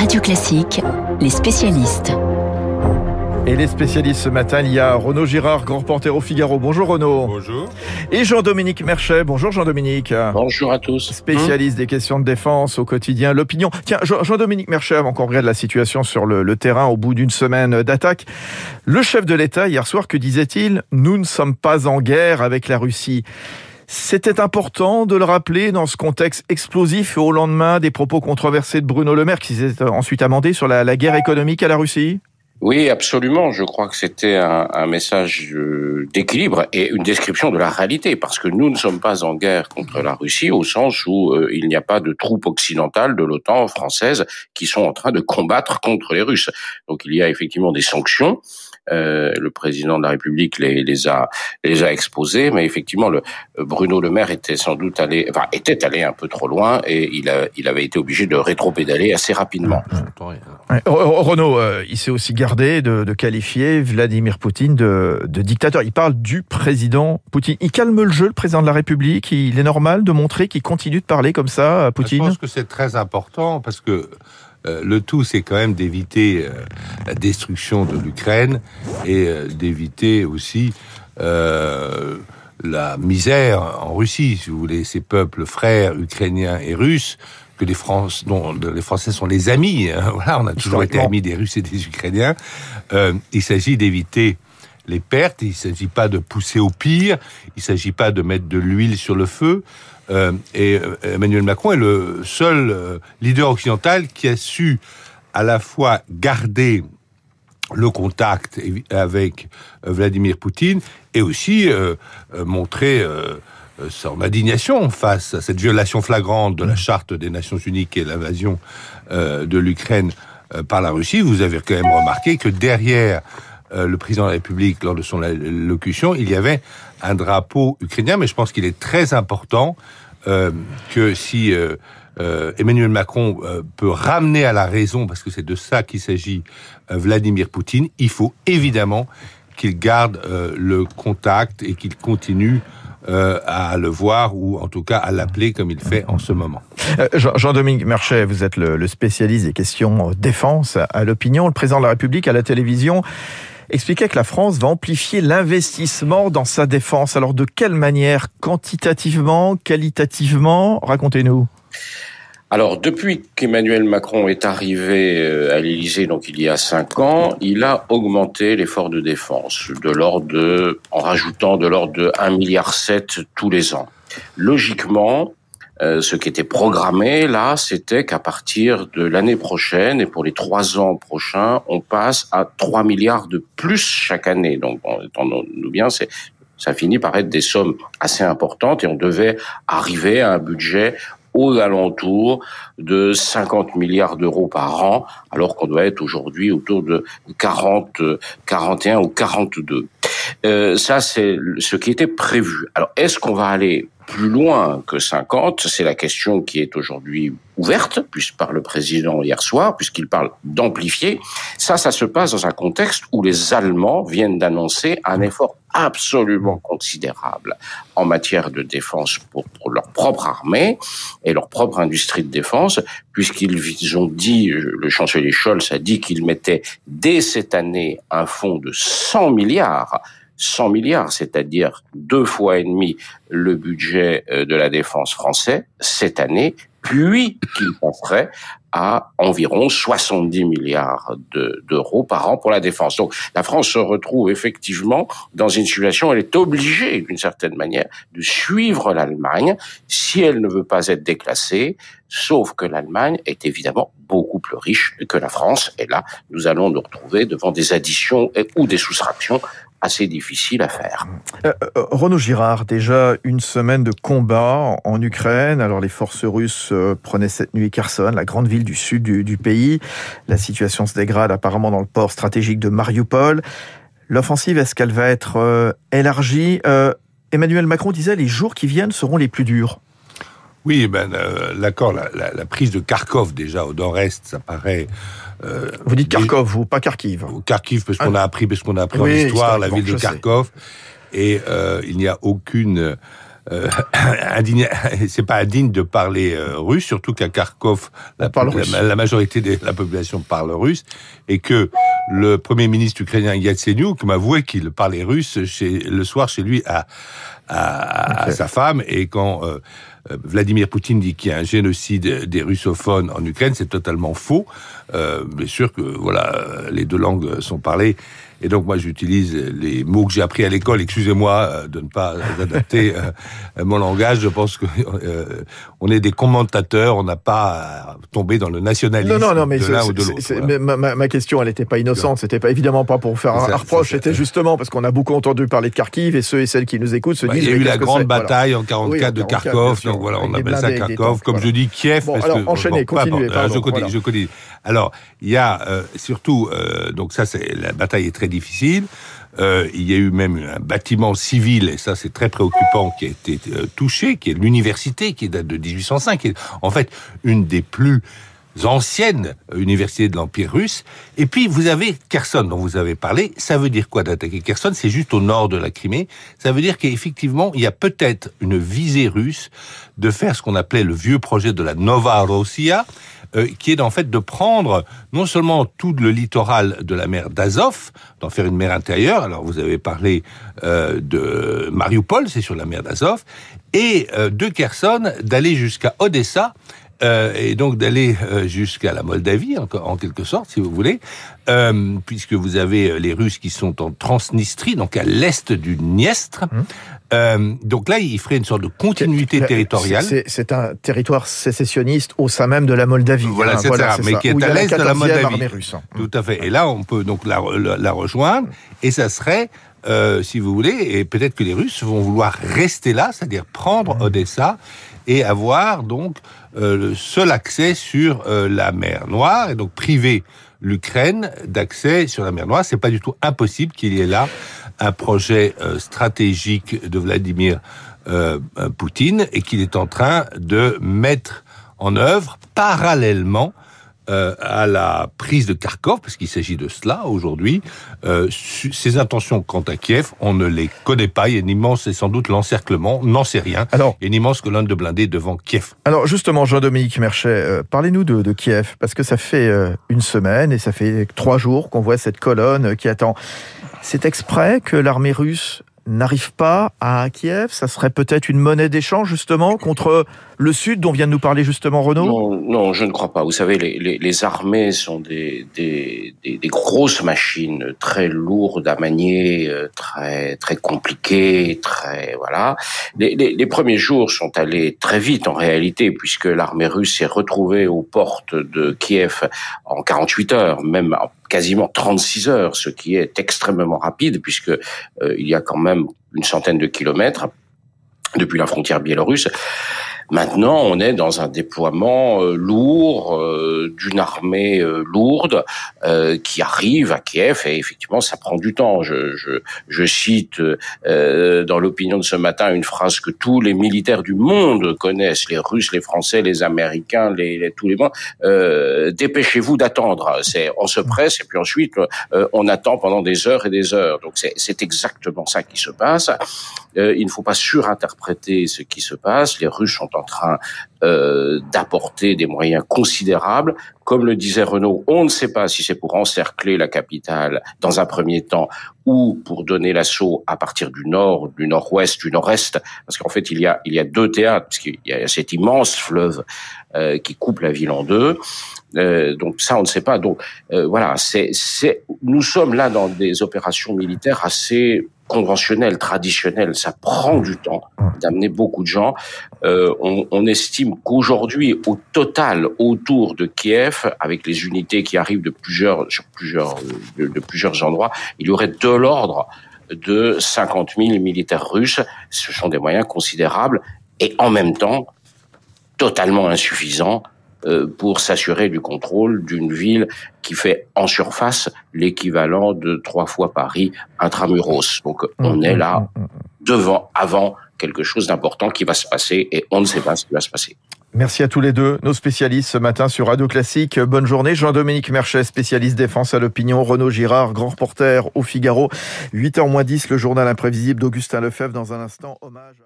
Radio Classique, les spécialistes. Et les spécialistes ce matin, il y a Renaud Girard, grand reporter au Figaro. Bonjour Renaud. Bonjour. Et Jean-Dominique Merchet. Bonjour Jean-Dominique. Bonjour à tous. Spécialiste des questions de défense au quotidien, l'opinion. Tiens, Jean-Dominique Merchet, avant qu'on regarde la situation sur le, le terrain au bout d'une semaine d'attaque, le chef de l'État hier soir, que disait-il? Nous ne sommes pas en guerre avec la Russie. C'était important de le rappeler dans ce contexte explosif au lendemain des propos controversés de Bruno Le Maire qui s'est ensuite amendé sur la, guerre économique à la Russie oui, absolument. Je crois que c'était un, un, message euh, d'équilibre et une description de la réalité, parce que nous ne sommes pas en guerre contre la Russie au sens où euh, il n'y a pas de troupes occidentales de l'OTAN française qui sont en train de combattre contre les Russes. Donc il y a effectivement des sanctions. Euh, le président de la République les, les, a les a exposés, mais effectivement, le, Bruno Le Maire était sans doute allé, enfin était allé un peu trop loin et il, a, il avait été obligé de rétro-pédaler assez rapidement. Renaud, euh, il s'est aussi gardé de, de, qualifier Vladimir Poutine de, de, dictateur. Il parle du président Poutine. Il calme le jeu, le président de la République. Il est normal de montrer qu'il continue de parler comme ça à Poutine. Je pense que c'est très important parce que euh, le tout, c'est quand même d'éviter euh, la destruction de l'Ukraine et euh, d'éviter aussi la misère en Russie, si vous voulez, ces peuples frères ukrainiens et russes que les, France, dont les Français sont les amis. Hein, voilà, on a toujours été amis des Russes et des Ukrainiens. Il s'agit d'éviter les pertes. Il ne s'agit pas de pousser au pire. Il ne s'agit pas de mettre de l'huile sur le feu. Euh, et Emmanuel Macron est le seul euh, leader occidental qui a su à la fois garder le contact avec Vladimir Poutine et aussi euh, montrer euh, son indignation face à cette violation flagrante de la charte des Nations Unies et l'invasion euh, de l'Ukraine euh, par la Russie. Vous avez quand même remarqué que derrière euh, le président de la République, lors de son allocution, il y avait un drapeau ukrainien, mais je pense qu'il est très important que si Emmanuel Macron peut ramener à la raison, parce que c'est de ça qu'il s'agit, Vladimir Poutine, il faut évidemment qu'il garde le contact et qu'il continue euh, à le voir ou en tout cas à l'appeler comme il fait en ce moment. Euh, Jean-Dominique Merchet, vous êtes le, spécialiste des questions défense à l'opinion. Le président de la République à la télévision expliquait que la France va amplifier l'investissement dans sa défense. Alors de quelle manière? Quantitativement? Qualitativement? Racontez-nous. Alors, depuis qu'Emmanuel Macron est arrivé euh, à l'Élysée, donc il y a cinq ans, il a augmenté l'effort de défense de l'ordre de, en rajoutant de l'ordre de 1,7 milliard tous les ans. Logiquement, euh, ce qui était programmé là, c'était qu'à partir de l'année prochaine et pour les trois ans prochains, on passe à 3 milliards de plus chaque année. Donc, entendons-nous bien, c'est ça finit par être des sommes assez importantes et on devait arriver à un budget aux alentours de 50 milliards d'euros par an, alors qu'on doit être aujourd'hui autour de 40, 41 ou 42. Euh, ça, c'est ce qui était prévu. Alors, est-ce qu'on va aller plus loin que 50 C'est la question qui est aujourd'hui ouverte, puisque par le président hier soir, puisqu'il parle d'amplifier. Ça, ça se passe dans un contexte où les Allemands viennent d'annoncer un effort absolument considérable en matière de défense pour, pour, leur propre armée et leur propre industrie de défense, puisqu'ils ont dit, le chancelier Scholz a dit qu'il mettait dès cette année un fonds de 100 milliards 100 milliards, c'est-à-dire deux fois et demi le budget euh, de la défense français cette année, puis qu'il passerait à environ 70 milliards d'euros par an pour la défense. Donc la France se retrouve effectivement dans une situation, elle est obligée d'une certaine manière de suivre l'Allemagne si elle ne veut pas être déclassée, sauf que l'Allemagne est évidemment beaucoup plus riche que la France. Et là, nous allons nous retrouver devant des additions ou des soustractions assez difficile à faire. Euh, euh, Renaud Girard, déjà une semaine de combat en Ukraine. Alors les forces russes euh, prenaient cette nuit Kherson, la grande ville du sud du, pays. La situation se dégrade apparemment dans le port stratégique de Mariupol. L'offensive, est-ce qu'elle va être élargie? Emmanuel Macron disait les jours qui viennent seront les plus durs. Oui, ben, euh, l'accord, la, la, la, prise de Kharkov déjà au nord-est, ça paraît. Euh, vous dites Kharkov, vous, pas Kharkiv. Kharkiv, parce qu'on ah. a appris, parce qu'on a appris oui, en histoire la ville de Kharkov, et euh, il n'y a aucune c'est pas indigne de parler russe, surtout qu'à Kharkov, la, la, majorité de la population parle russe, et que le premier ministre ukrainien Yatsenyuk m'avouait qu'il parlait russe chez, le soir chez lui à, à, sa femme, et quand Vladimir Poutine dit qu'il y a un génocide des russophones en Ukraine, c'est totalement faux. Euh, bien sûr que voilà, les deux langues sont parlées et donc moi j'utilise les mots que j'ai appris à l'école. Excusez-moi euh, de ne pas adapter euh, mon langage. Je pense que euh, on est des commentateurs. On n'a pas tombé dans le nationalisme non, non, non, mais de l'un ou de l'autre. Ma, ma, question, elle n'était pas innocente. C'était pas évidemment pas pour faire un reproche. C'était justement parce qu'on a beaucoup entendu parler de Kharkiv et ceux et celles qui nous écoutent se bah, disent. Il y a eu la grande bataille en 44 de Kharkov. Donc voilà, on appelle ça Kharkov. Comme je dis Kiev. Bon, alors enchaînez, continuez. je connais, je connais. Alors il y a surtout donc ça c'est la bataille est très difficile. Euh, il y a eu même un bâtiment civil, et ça c'est très préoccupant, qui a été euh, touché, qui est l'université, qui date de 1805, qui est en fait une des plus anciennes universités de l'Empire russe. Et puis vous avez Kherson dont vous avez parlé. Ça veut dire quoi d'attaquer Kherson? C'est juste au nord de la Crimée. Ça veut dire qu'effectivement, il y a peut-être une visée russe de faire ce qu'on appelait le vieux projet de la Nova Rossia, euh, qui est en fait de prendre non seulement tout le littoral de la mer d'Azov, d'en faire une mer intérieure. Alors vous avez parlé euh, de Mariupol, c'est sur la mer d'Azov, et euh, de Kherson d'aller jusqu'à Odessa. et donc d'aller jusqu'à la Moldavie, en, en, quelque sorte, si vous voulez, puisque vous avez les Russes qui sont en Transnistrie, donc à l'est du Dniestre, hum. Euh, donc là, il ferait une sorte de continuité territoriale. C'est un territoire sécessionniste au sein même de la Moldavie. Voilà, hein, c'est ça, mais qui est à l'est de la Moldavie. Russe. Tout à fait. Et là, on peut donc la, la, rejoindre, et ça serait, euh, si vous voulez, et peut-être que les Russes vont vouloir rester là, c'est-à-dire prendre mmh. Odessa et avoir donc euh, le seul accès sur euh, la mer Noire, et donc priver l'Ukraine d'accès sur la mer Noire. C'est pas du tout impossible qu'il y ait là un projet euh, stratégique de Vladimir euh, euh, Poutine et qu'il est en train de mettre en œuvre parallèlement à la prise de Kharkov, parce qu'il s'agit de cela aujourd'hui. ses intentions quant à Kiev, on ne les connaît pas. Il y a une immense, et sans doute l'encerclement, n'en sait rien. Alors, il y a une immense colonne de blindés devant Kiev. Alors justement, Jean-Dominique Merchet, parlez-nous de, de, Kiev, parce que ça fait une semaine et ça fait trois jours qu'on voit cette colonne qui attend c'est exprès que l'armée russe n'arrive pas à Kiev Ça serait peut-être une monnaie d'échange justement contre le Sud dont vient de nous parler justement Renaud? Non, je ne crois pas. Vous savez, les, armées sont des, des, grosses machines très lourdes à manier, euh, très très compliquées, très voilà. Les, les, premiers jours sont allés très vite en réalité puisque l'armée russe s'est retrouvée aux portes de Kiev en 48 heures, même quasiment 36 heures, ce qui est extrêmement rapide puisque euh, il y a quand même une centaine de kilomètres depuis la frontière biélorusse. Maintenant, on est dans un déploiement euh, lourd euh, d'une armée euh, lourde qui arrive à Kiev et effectivement, ça prend du temps. Je, je, je cite dans l'opinion de ce matin une phrase que tous les militaires du monde connaissent, les Russes, les Français, les Américains, les, tous les monde. Dépêchez-vous d'attendre. On se presse et puis ensuite on attend pendant des heures et des heures. Donc c'est exactement ça qui se passe. Il ne faut pas surinterpréter ce qui se passe. Les Russes sont en en train euh, d'apporter des moyens considérables. Comme le disait Renault, on ne sait pas si c'est pour encercler la capitale dans un premier temps ou pour donner l'assaut à partir du nord, du nord-ouest, du nord-est, parce qu'en fait il y a il y a deux théâtres, parce qu'il y a cet immense fleuve euh, qui coupe la ville en deux. Euh, donc ça, on ne sait pas. Donc euh, voilà, c'est, c'est, nous sommes là dans des opérations militaires assez conventionnelles, traditionnelles. Ça prend du temps d'amener beaucoup de gens. Euh, on, on, estime qu'aujourd'hui, au total, autour de Kiev, avec les unités qui arrivent de plusieurs, sur plusieurs, de, de plusieurs endroits, il y aurait de l'ordre de 50 000 militaires russes. Ce sont des moyens considérables et en même temps totalement insuffisants pour s'assurer du contrôle d'une ville qui fait en surface l'équivalent de trois fois Paris intramuros. Donc on mmh, est là mmh, mmh, devant, avant quelque chose d'important qui va se passer et on ne sait pas ce qui va se passer. Merci à tous les deux, nos spécialistes ce matin sur Radio Classique. Bonne journée. Jean-Dominique Merchet, spécialiste défense à l'opinion. Renaud Girard, grand reporter au Figaro. 8h moins 10, le journal imprévisible d'Augustin Lefebvre. Dans un instant, hommage